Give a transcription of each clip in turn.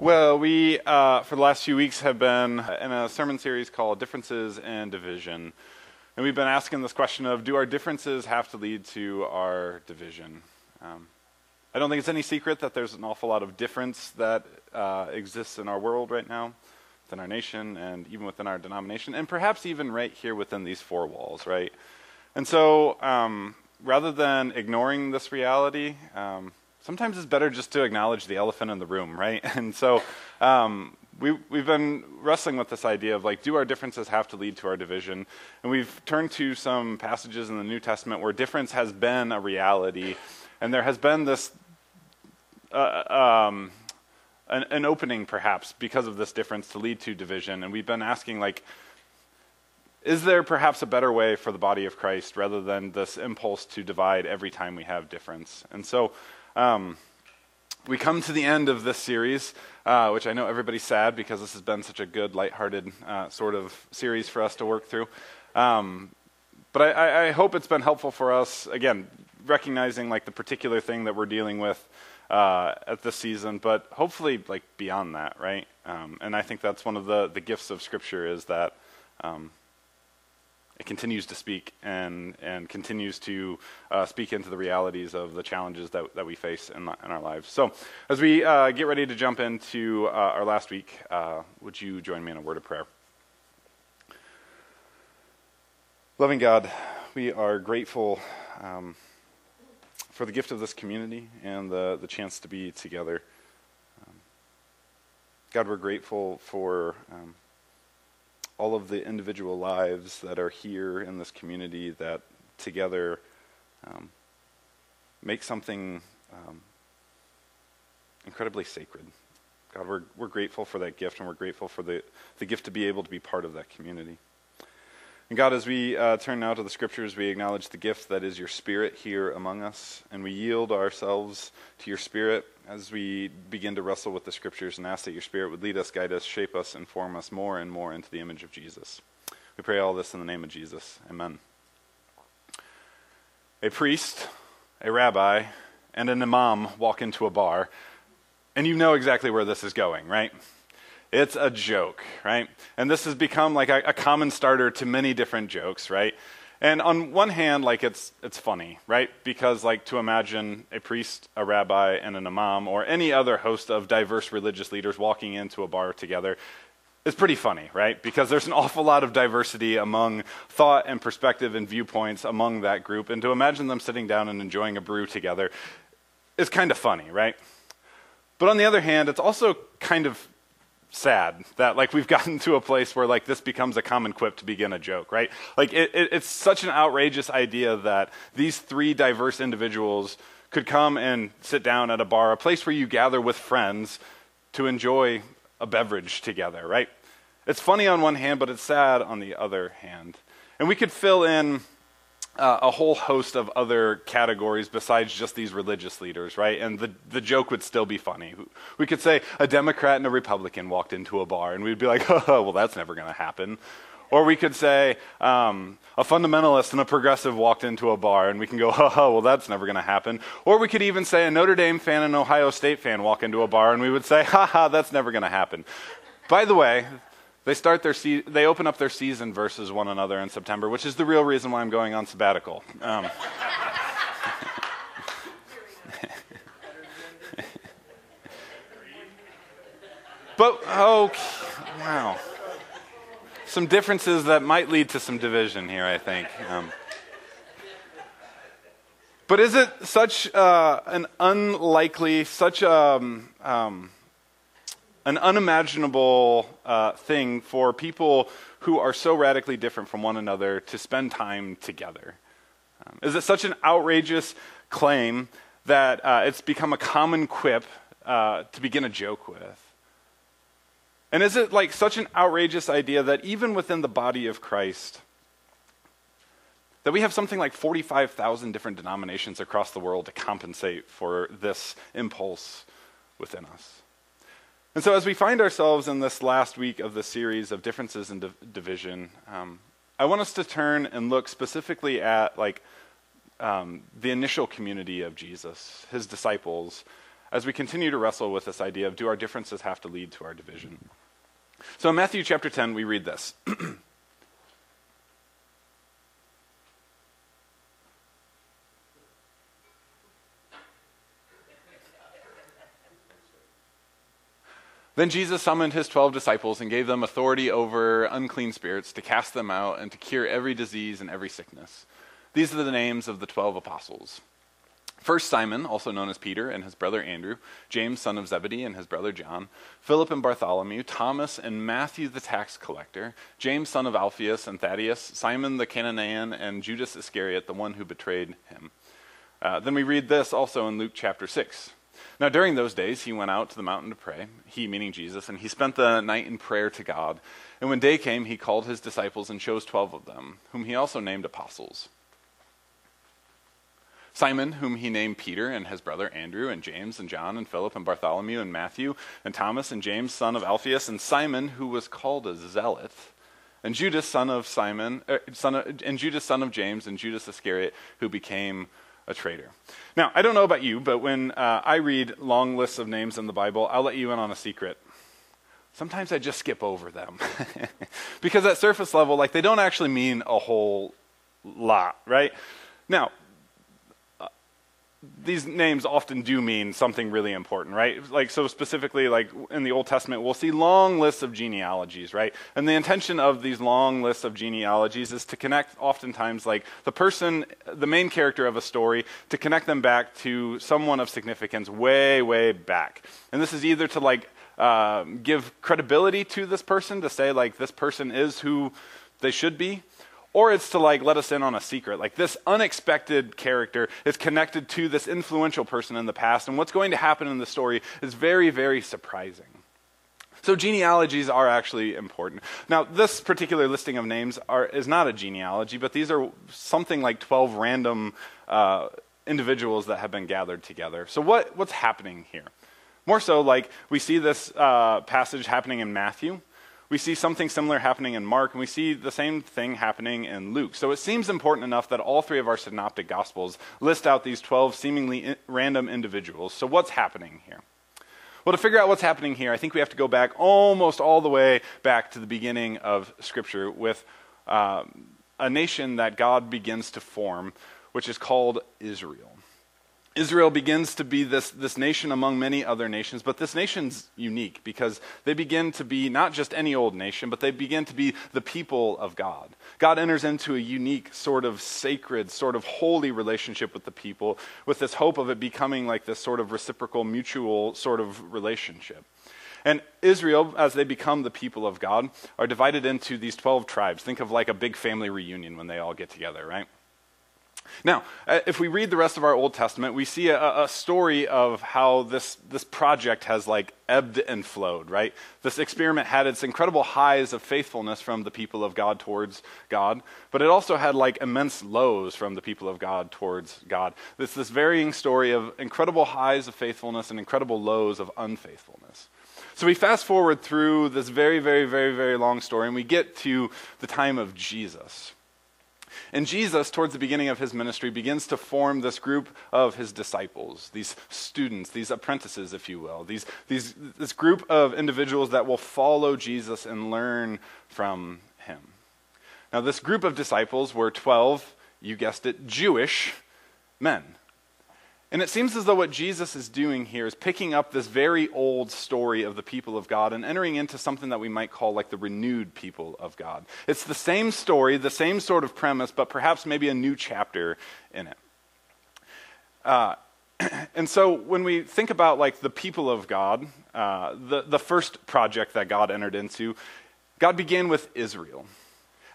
Well, we, uh, for the last few weeks, have been in a sermon series called Differences and Division. And we've been asking this question of do our differences have to lead to our division? Um, I don't think it's any secret that there's an awful lot of difference that uh, exists in our world right now, within our nation, and even within our denomination, and perhaps even right here within these four walls, right? And so, um, rather than ignoring this reality, um, sometimes it's better just to acknowledge the elephant in the room, right? And so, um, we, we've been wrestling with this idea of like, do our differences have to lead to our division? And we've turned to some passages in the New Testament where difference has been a reality, and there has been this uh, um, an, an opening, perhaps, because of this difference to lead to division. And we've been asking, like, is there perhaps a better way for the body of Christ rather than this impulse to divide every time we have difference? And so um, we come to the end of this series, uh, which I know everybody's sad because this has been such a good, lighthearted uh, sort of series for us to work through. Um, but I, I, hope it's been helpful for us, again, recognizing like the particular thing that we're dealing with uh, at this season, but hopefully like beyond that, right? Um, and I think that's one of the, the gifts of Scripture is that um, it continues to speak and and continues to uh, speak into the realities of the challenges that, that we face in, in our lives. So, as we uh, get ready to jump into uh, our last week, uh, would you join me in a word of prayer? Loving God, we are grateful um, for the gift of this community and the, the chance to be together. Um, God, we're grateful for. Um, all of the individual lives that are here in this community that together um, make something um, incredibly sacred. God, we're, we're grateful for that gift, and we're grateful for the, the gift to be able to be part of that community. And God, as we uh, turn now to the scriptures, we acknowledge the gift that is your spirit here among us, and we yield ourselves to your spirit as we begin to wrestle with the scriptures and ask that your spirit would lead us, guide us, shape us, and form us more and more into the image of Jesus. We pray all this in the name of Jesus. Amen. A priest, a rabbi, and an imam walk into a bar, and you know exactly where this is going, right? It's a joke, right? And this has become like a, a, common starter to many different jokes, right? And on one hand, like it's it's funny, right? Because like to imagine a priest, a rabbi, and an imam, or any other host of diverse religious leaders walking into a bar together is pretty funny, right? Because there's an awful lot of diversity among thought and perspective and viewpoints among that group. And to imagine them sitting down and enjoying a brew together is kind of funny, right? But on the other hand, it's also kind of sad that like we've gotten to a place where like this becomes a common quip to begin a joke right? Like it, it, it's such an outrageous idea that these three diverse individuals could come and sit down at a bar a place where you gather with friends to enjoy a beverage together right? It's funny on one hand but it's sad on the other hand. And we could fill in uh, a whole host of other categories besides just these religious leaders, right? And the, the joke would still be funny. We could say a Democrat and a Republican walked into a bar, and we'd be like, oh, well, that's never going to happen. Or we could say um, a fundamentalist and a progressive walked into a bar, and we can go, oh, well, that's never going to happen. Or we could even say a Notre Dame fan and an Ohio State fan walk into a bar, and we would say, ha ha, that's never going to happen. By the way, they start their se- they open up their season versus one another in September, which is the real reason why I'm going on sabbatical. Um, but oh, wow, some differences that might lead to some division here, I think. Um, but is it such uh, an unlikely, such a um, um an unimaginable uh, thing for people who are so radically different from one another to spend time together. Um, is it such an outrageous claim that uh, it's become a common quip uh, to begin a joke with? And is it like such an outrageous idea that even within the body of Christ, that we have something like 45,000 different denominations across the world to compensate for this impulse within us? And so, as we find ourselves in this last week of the series of differences in division, um, I want us to turn and look specifically at like um, the initial community of Jesus, his disciples, as we continue to wrestle with this idea of do our differences have to lead to our division? So in Matthew chapter 10, we read this. Then Jesus summoned his twelve disciples and gave them authority over unclean spirits to cast them out and to cure every disease and every sickness. These are the names of the twelve apostles. First Simon, also known as Peter, and his brother Andrew, James, son of Zebedee, and his brother John, Philip and Bartholomew, Thomas and Matthew the tax collector, James, son of Alphaeus and Thaddeus, Simon the Cananaean, and Judas Iscariot, the one who betrayed him. Uh, then we read this also in Luke chapter 6. Now, during those days, he went out to the mountain to pray, he meaning Jesus, and he spent the night in prayer to God. And when day came, he called his disciples and chose twelve of them, whom he also named apostles. Simon, whom he named Peter, and his brother Andrew, and James, and John, and Philip, and Bartholomew, and Matthew, and Thomas, and James, son of Alphaeus, and Simon, who was called a zealot, and Judas, son of Simon, er, son of, and Judas, son of James, and Judas Iscariot, who became a traitor. Now, I don't know about you, but when uh, I read long lists of names in the Bible, I'll let you in on a secret. Sometimes I just skip over them. because at surface level, like they don't actually mean a whole lot, right? Now, these names often do mean something really important, right? Like, so specifically, like in the Old Testament, we'll see long lists of genealogies, right? And the intention of these long lists of genealogies is to connect, oftentimes, like the person, the main character of a story, to connect them back to someone of significance way, way back. And this is either to, like, uh, give credibility to this person, to say, like, this person is who they should be, or it's to like let us in on a secret. Like this unexpected character is connected to this influential person in the past, and what's going to happen in the story is very, very surprising. So genealogies are actually important. Now, this particular listing of names are, is not a genealogy, but these are something like 12 random uh, individuals that have been gathered together. So what, what's happening here? More so, like we see this uh, passage happening in Matthew. We see something similar happening in Mark, and we see the same thing happening in Luke. So it seems important enough that all three of our synoptic gospels list out these 12 seemingly random individuals. So what's happening here? Well, to figure out what's happening here, I think we have to go back almost all the way back to the beginning of Scripture with um, a nation that God begins to form, which is called Israel. Israel begins to be this, this nation among many other nations, but this nation's unique because they begin to be not just any old nation, but they begin to be the people of God. God enters into a unique, sort of sacred, sort of holy relationship with the people with this hope of it becoming like this sort of reciprocal, mutual sort of relationship. And Israel, as they become the people of God, are divided into these 12 tribes. Think of like a big family reunion when they all get together, right? Now, uh, if we read the rest of our Old Testament, we see a, a, story of how this, this project has like ebbed and flowed, right? This experiment had its incredible highs of faithfulness from the people of God towards God, but it also had like immense lows from the people of God towards God. It's this varying story of incredible highs of faithfulness and incredible lows of unfaithfulness. So we fast forward through this very, very, very, very long story, and we get to the time of Jesus. And Jesus, towards the beginning of his ministry, begins to form this group of his disciples, these students, these apprentices, if you will, these, these, this group of individuals that will follow Jesus and learn from him. Now, this group of disciples were 12, you guessed it, Jewish men. And it seems as though what Jesus is doing here is picking up this very old story of the people of God and entering into something that we might call like the renewed people of God. It's the same story, the same sort of premise, but perhaps maybe a new chapter in it. Uh, and so when we think about like the people of God, uh, the, the first project that God entered into, God began with Israel.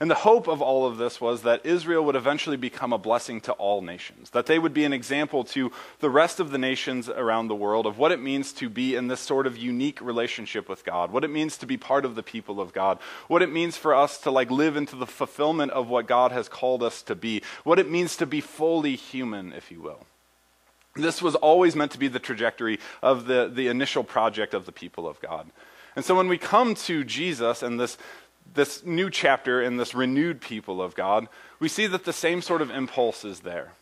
And the hope of all of this was that Israel would eventually become a blessing to all nations, that they would be an example to the rest of the nations around the world of what it means to be in this sort of unique relationship with God, what it means to be part of the people of God, what it means for us to like live into the fulfillment of what God has called us to be, what it means to be fully human, if you will. This was always meant to be the trajectory of the, the initial project of the people of God. And so when we come to Jesus and this, this new chapter in this renewed people of God, we see that the same sort of impulse is there.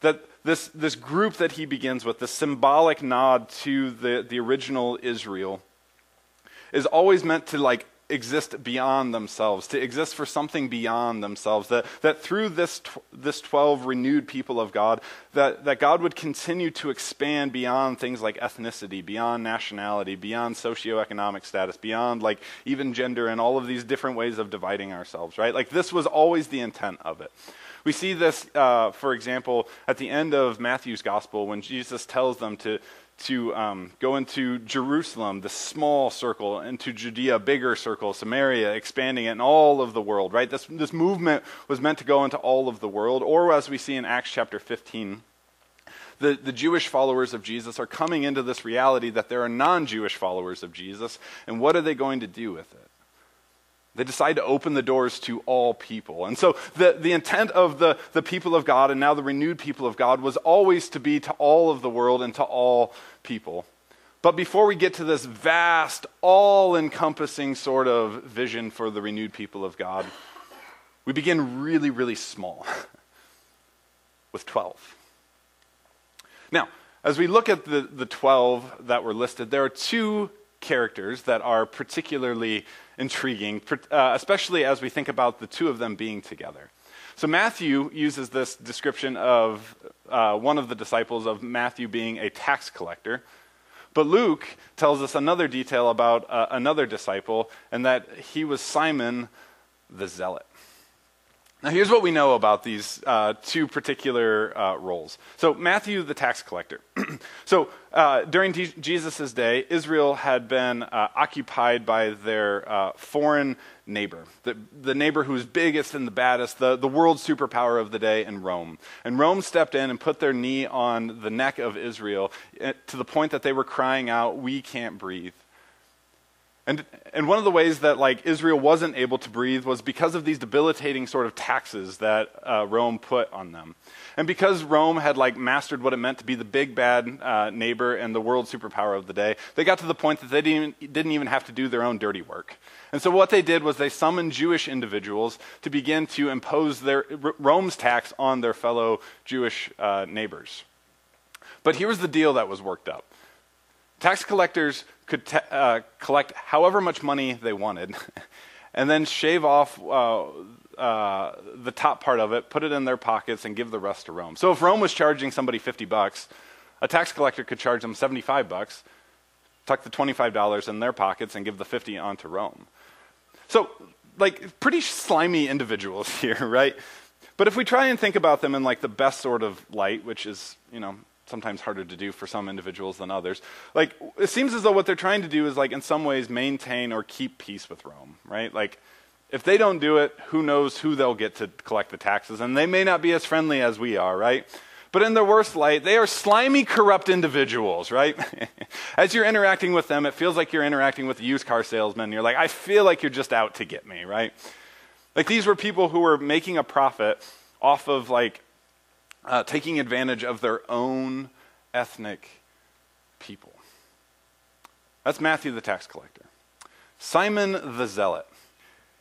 That this, this group that he begins with, the symbolic nod to the, the original Israel, is always meant to like exist beyond themselves, to exist for something beyond themselves. That, that through this, tw- this 12 renewed people of God, that, that God would continue to expand beyond things like ethnicity, beyond nationality, beyond socioeconomic status, beyond like even gender and all of these different ways of dividing ourselves, right? Like this was always the intent of it. We see this, uh, for example, at the end of Matthew's gospel when Jesus tells them to, to um, go into Jerusalem, the small circle, into Judea, bigger circle, Samaria, expanding it in all of the world, right? This, this movement was meant to go into all of the world, or as we see in Acts chapter 15, the, the Jewish followers of Jesus are coming into this reality that there are non Jewish followers of Jesus, and what are they going to do with it? They decide to open the doors to all people. And so the, the intent of the, the people of God and now the renewed people of God was always to be to all of the world and to all people. But before we get to this vast, all encompassing sort of vision for the renewed people of God, we begin really, really small with 12. Now, as we look at the, the 12 that were listed, there are two characters that are particularly intriguing, uh, especially as we think about the two of them being together. So Matthew uses this description of uh, one of the disciples of Matthew being a tax collector. But Luke tells us another detail about uh, another disciple, and that he was Simon the Zealot. Now, here's what we know about these uh, two particular uh, roles. So, Matthew, the tax collector. so, uh, during Jesus' day, Israel had been uh, occupied by their uh, foreign neighbor, the, the neighbor who was biggest and the baddest, the, the world superpower of the day in Rome. And Rome stepped in and put their knee on the neck of Israel eh, to the point that they were crying out, We can't breathe. And, and one of the ways that like Israel wasn't able to breathe was because of these debilitating sort of taxes that uh, Rome put on them. And because Rome had like mastered what it meant to be the big bad uh, neighbor and the world superpower of the day, they got to the point that they didn't even, didn't even have to do their own dirty work. And so what they did was they summoned Jewish individuals to begin to impose their Rome's tax on their fellow Jewish uh, neighbors. But here was the deal that was worked up. Tax collectors could uh, collect however much money they wanted and then shave off uh, uh, the top part of it, put it in their pockets, and give the rest to Rome. So if Rome was charging somebody 50 bucks, a tax collector could charge them 75 bucks, tuck the $25 in their pockets, and give the 50 on to Rome. So, like, pretty slimy individuals here, right? But if we try and think about them in like the best sort of light, which is, you know, sometimes harder to do for some individuals than others. Like, it seems as though what they're trying to do is, like, in some ways, maintain or keep peace with Rome, right? Like, if they don't do it, who knows who they'll get to collect the taxes? And they may not be as friendly as we are, right? But in their worst light, they are slimy, corrupt individuals, right? as you're interacting with them, it feels like you're interacting with a used car salesman. You're like, I feel like you're just out to get me, right? Like, these were people who were making a profit off of, like, uh, taking advantage of their own ethnic people. That's Matthew the tax collector. Simon the zealot.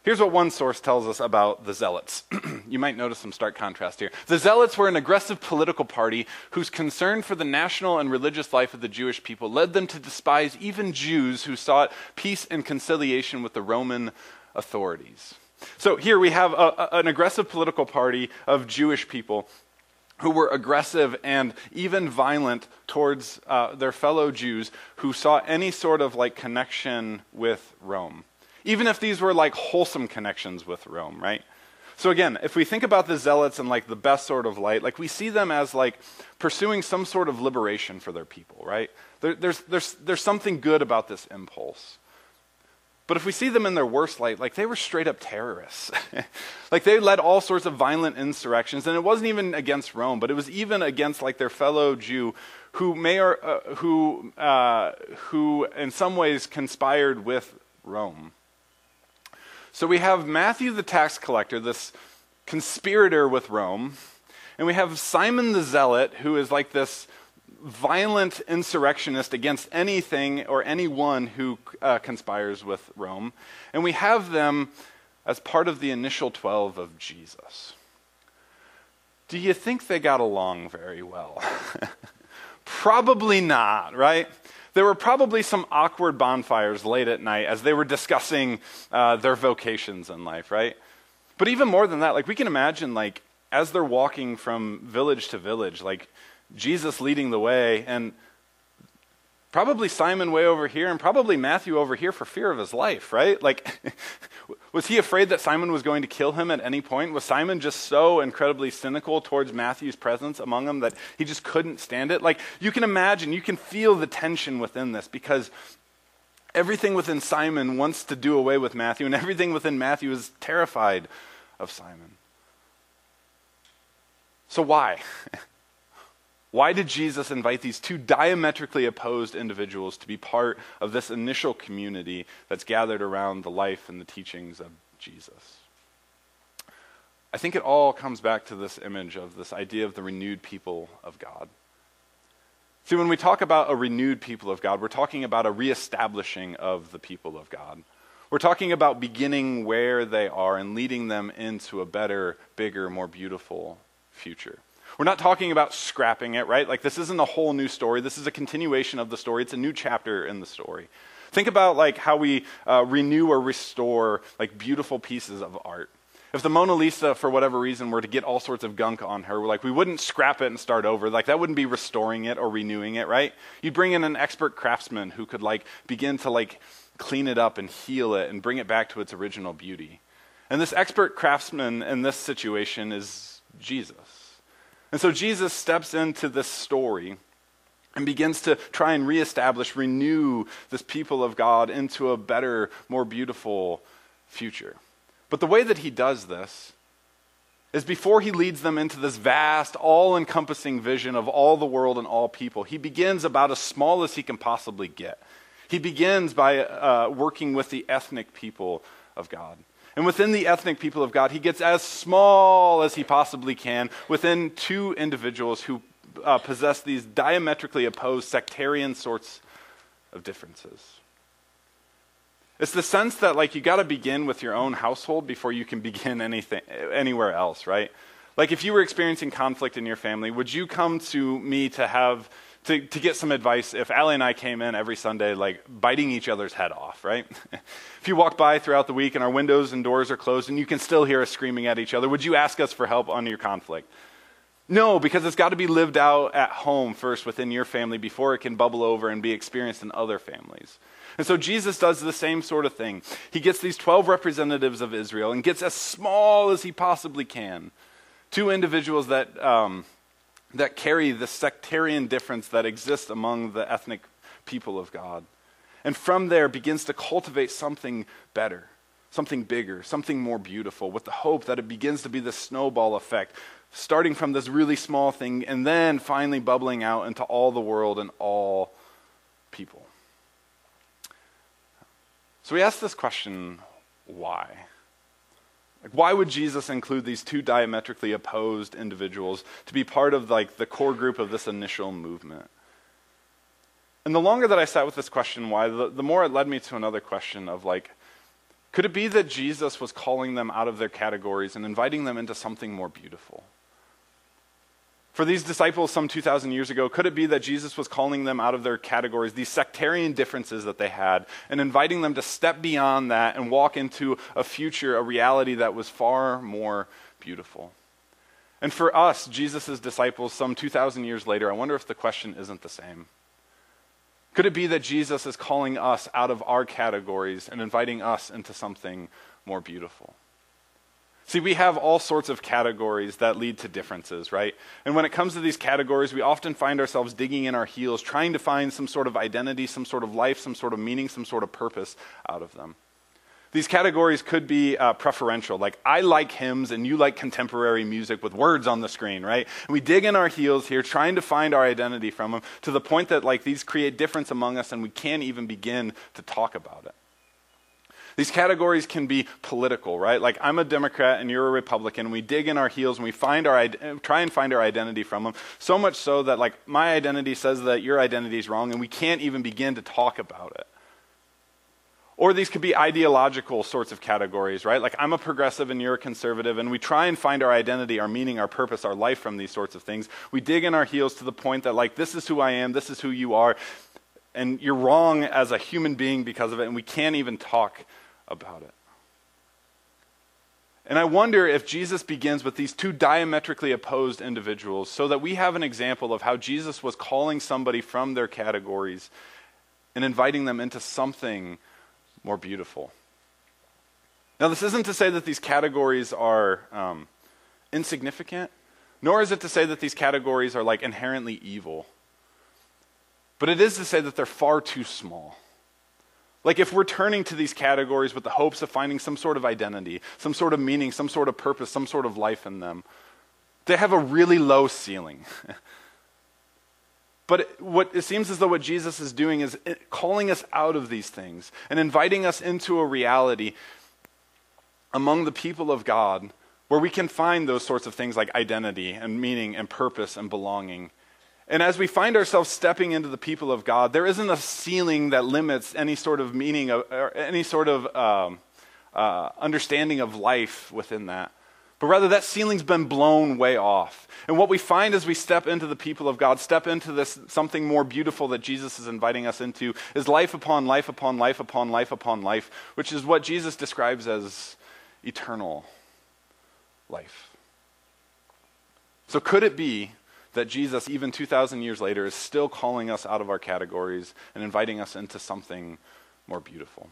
Here's what one source tells us about the Zealots. you might notice some stark contrast here. The Zealots were an aggressive political party whose concern for the national and religious life of the Jewish people led them to despise even Jews who sought peace and conciliation with the Roman authorities. So here we have a, a, an aggressive political party of Jewish people who were aggressive and even violent towards uh, their fellow Jews who saw any sort of like connection with Rome. Even if these were like wholesome connections with Rome, right? So again, if we think about the zealots in like the best sort of light, like we see them as like pursuing some sort of liberation for their people, right? There, there's, there's, there's something good about this impulse. But if we see them in their worst light, like they were straight up terrorists. like they led all sorts of violent insurrections, and it wasn't even against Rome, but it was even against like their fellow Jew who may or uh, who uh, who in some ways conspired with Rome. So we have Matthew the tax collector, this conspirator with Rome, and we have Simon the zealot, who is like this violent insurrectionist against anything or anyone who uh, conspires with Rome. And we have them as part of the initial 12 of Jesus. do you think they got along very well? probably not, right? There were probably some awkward bonfires late at night as they were discussing uh, their vocations in life, right? But even more than that, like we can imagine, like as they're walking from village to village, like Jesus leading the way, and probably Simon way over here, and probably Matthew over here for fear of his life, right? Like, was he afraid that Simon was going to kill him at any point? Was Simon just so incredibly cynical towards Matthew's presence among them that he just couldn't stand it? Like, you can imagine, you can feel the tension within this because everything within Simon wants to do away with Matthew, and everything within Matthew is terrified of Simon. So, why? Why did Jesus invite these two diametrically opposed individuals to be part of this initial community that's gathered around the life and the teachings of Jesus? I think it all comes back to this image of this idea of the renewed people of God. See, when we talk about a renewed people of God, we're talking about a reestablishing of the people of God. We're talking about beginning where they are and leading them into a better, bigger, more beautiful future. We're not talking about scrapping it, right? Like this isn't a whole new story. This is a continuation of the story. It's a new chapter in the story. Think about like how we uh, renew or restore like beautiful pieces of art. If the Mona Lisa, for whatever reason, were to get all sorts of gunk on her, like we wouldn't scrap it and start over. Like that wouldn't be restoring it or renewing it, right? You'd bring in an expert craftsman who could like begin to like clean it up and heal it and bring it back to its original beauty. And this expert craftsman in this situation is Jesus. And so Jesus steps into this story and begins to try and reestablish, renew this people of God into a better, more beautiful future. But the way that he does this is before he leads them into this vast, all encompassing vision of all the world and all people, he begins about as small as he can possibly get. He begins by uh, working with the ethnic people of God. And within the ethnic people of God, he gets as small as he possibly can within two individuals who uh, possess these diametrically opposed sectarian sorts of differences. It's the sense that like you got to begin with your own household before you can begin anything anywhere else, right? Like if you were experiencing conflict in your family, would you come to me to have to, to get some advice if Allie and I came in every Sunday, like biting each other's head off, right? if you walk by throughout the week and our windows and doors are closed and you can still hear us screaming at each other, would you ask us for help on your conflict? No, because it's got to be lived out at home first within your family before it can bubble over and be experienced in other families. And so Jesus does the same sort of thing. He gets these 12 representatives of Israel and gets as small as he possibly can. Two individuals that um, that carry the sectarian difference that exists among the ethnic people of God. And from there begins to cultivate something better, something bigger, something more beautiful, with the hope that it begins to be the snowball effect, starting from this really small thing and then finally bubbling out into all the world and all people. So we ask this question why? Like, why would Jesus include these two diametrically opposed individuals to be part of like the core group of this initial movement? And the longer that I sat with this question, why, the, the more it led me to another question of like, could it be that Jesus was calling them out of their categories and inviting them into something more beautiful? For these disciples some 2,000 years ago, could it be that Jesus was calling them out of their categories, these sectarian differences that they had, and inviting them to step beyond that and walk into a future, a reality that was far more beautiful? And for us, Jesus' disciples, some 2,000 years later, I wonder if the question isn't the same. Could it be that Jesus is calling us out of our categories and inviting us into something more beautiful? See, we have all sorts of categories that lead to differences, right? And when it comes to these categories, we often find ourselves digging in our heels, trying to find some sort of identity, some sort of life, some sort of meaning, some sort of purpose out of them. These categories could be uh, preferential, like I like hymns and you like contemporary music with words on the screen, right? And we dig in our heels here, trying to find our identity from them, to the point that like these create difference among us, and we can't even begin to talk about it. These categories can be political, right? Like I'm a Democrat and you're a Republican. And we dig in our heels and we find our try and find our identity from them. So much so that like my identity says that your identity is wrong, and we can't even begin to talk about it. Or these could be ideological sorts of categories, right? Like I'm a progressive and you're a conservative, and we try and find our identity, our meaning, our purpose, our life from these sorts of things. We dig in our heels to the point that, like, this is who I am, this is who you are, and you're wrong as a human being because of it, and we can't even talk about it. And I wonder if Jesus begins with these two diametrically opposed individuals so that we have an example of how Jesus was calling somebody from their categories and inviting them into something more beautiful. Now, this isn't to say that these categories are um, insignificant, nor is it to say that these categories are like inherently evil. But it is to say that they're far too small. Like if we're turning to these categories with the hopes of finding some sort of identity, some sort of meaning, some sort of purpose, some sort of life in them, they have a really low ceiling. But what it seems as though what Jesus is doing is eh, calling us out of these things and inviting us into a reality among the people of God where we can find those sorts of things like identity and meaning and purpose and belonging. And as we find ourselves stepping into the people of God, there isn't a ceiling that limits any sort of meaning or any sort of um, uh, understanding of life within that. But rather, that ceiling's been blown way off. And what we find as we step into the people of God, step into this something more beautiful that Jesus is inviting us into, is life upon life upon life upon life upon life, which is what Jesus describes as eternal life. So, could it be that Jesus, even 2,000 years later, is still calling us out of our categories and inviting us into something more beautiful?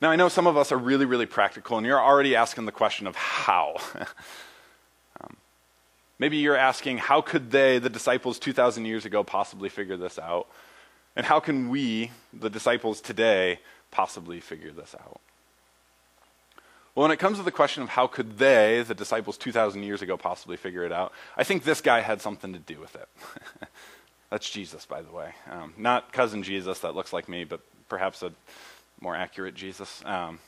Now, I know some of us are really, really practical, and you're already asking the question of how. um, maybe you're asking, how could they, the disciples 2,000 years ago, possibly figure this out? And how can we, the disciples today, possibly figure this out? Well, when it comes to the question of how could they, the disciples 2,000 years ago, possibly figure it out, I think this guy had something to do with it. That's Jesus, by the way. Um, not cousin Jesus that looks like me, but perhaps a more accurate Jesus. Um,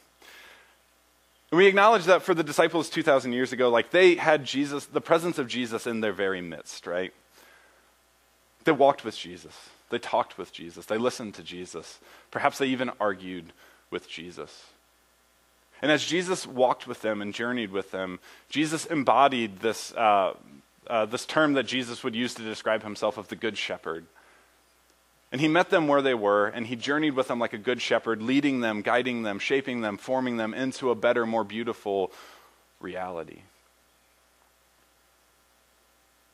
we acknowledge that for the disciples 2,000 years ago, like they had Jesus, the presence of Jesus in their very midst, right? They walked with Jesus. They talked with Jesus. They listened to Jesus. Perhaps they even argued with Jesus. And as Jesus walked with them and journeyed with them, Jesus embodied this, uh, uh, this term that Jesus would use to describe himself of the Good Shepherd. And he met them where they were, and he journeyed with them like a good shepherd, leading them, guiding them, shaping them, forming them into a better, more beautiful reality.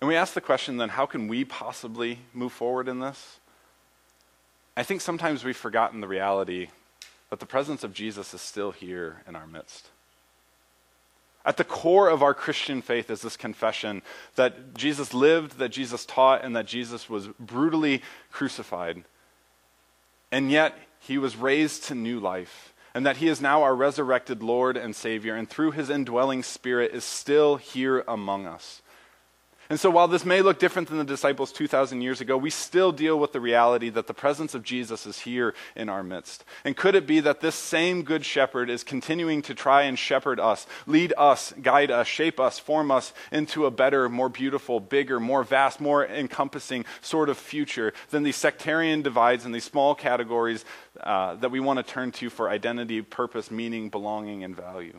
And we ask the question then how can we possibly move forward in this? I think sometimes we've forgotten the reality that the presence of Jesus is still here in our midst. At the core of our Christian faith is this confession that Jesus lived, that Jesus taught, and that Jesus was brutally crucified. And yet, he was raised to new life, and that he is now our resurrected Lord and Savior, and through his indwelling Spirit is still here among us. And so, while this may look different than the disciples 2,000 years ago, we still deal with the reality that the presence of Jesus is here in our midst. And could it be that this same Good Shepherd is continuing to try and shepherd us, lead us, guide us, shape us, form us into a better, more beautiful, bigger, more vast, more encompassing sort of future than these sectarian divides and these small categories uh, that we want to turn to for identity, purpose, meaning, belonging, and value?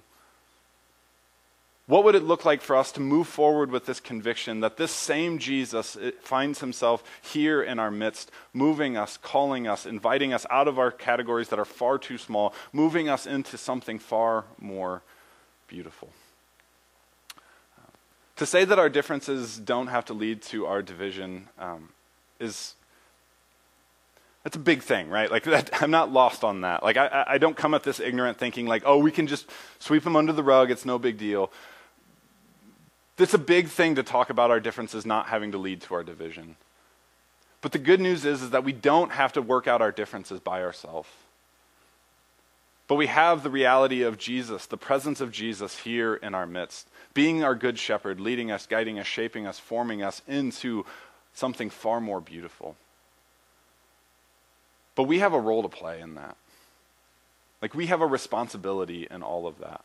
What would it look like for us to move forward with this conviction that this same Jesus finds himself here in our midst, moving us, calling us, inviting us out of our categories that are far too small, moving us into something far more beautiful? to say that our differences don't have to lead to our division um, is that's a big thing, right? Like that, I'm not lost on that. Like I, I don't come at this ignorant thinking like, oh, we can just sweep them under the rug. It's no big deal. It's a big thing to talk about our differences not having to lead to our division. But the good news is, is that we don't have to work out our differences by ourselves. But we have the reality of Jesus, the presence of Jesus here in our midst, being our good shepherd, leading us, guiding us, shaping us, forming us into something far more beautiful. But we have a role to play in that. Like, we have a responsibility in all of that.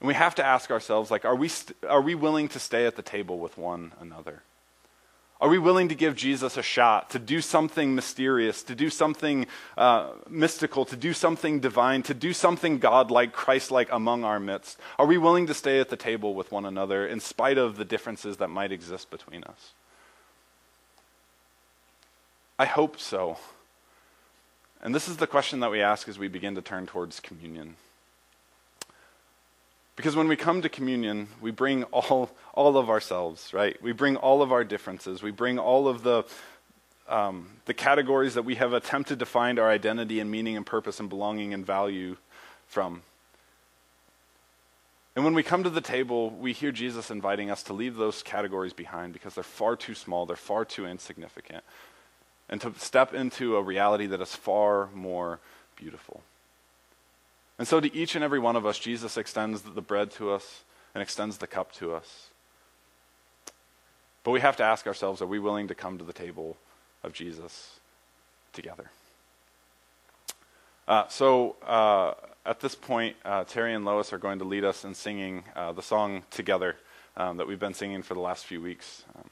And we have to ask ourselves, like, are we, st- are we willing to stay at the table with one another? Are we willing to give Jesus a shot, to do something mysterious, to do something uh, mystical, to do something divine, to do something God-like, Christ-like among our midst? Are we willing to stay at the table with one another in spite of the differences that might exist between us? I hope so. And this is the question that we ask as we begin to turn towards communion. Because when we come to communion, we bring all, all of ourselves, right? We bring all of our differences. We bring all of the, um, the categories that we have attempted to find our identity and meaning and purpose and belonging and value from. And when we come to the table, we hear Jesus inviting us to leave those categories behind because they're far too small, they're far too insignificant, and to step into a reality that is far more beautiful. And so, to each and every one of us, Jesus extends the bread to us and extends the cup to us. But we have to ask ourselves are we willing to come to the table of Jesus together? Uh, so, uh, at this point, uh, Terry and Lois are going to lead us in singing uh, the song Together um, that we've been singing for the last few weeks. Um,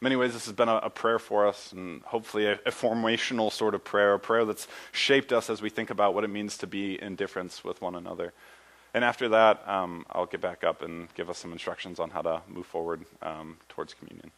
many ways, this has been a, a prayer for us, and hopefully a, a, formational sort of prayer, a prayer that's shaped us as we think about what it means to be in difference with one another. And after that, um, I'll get back up and give us some instructions on how to move forward um, towards communion.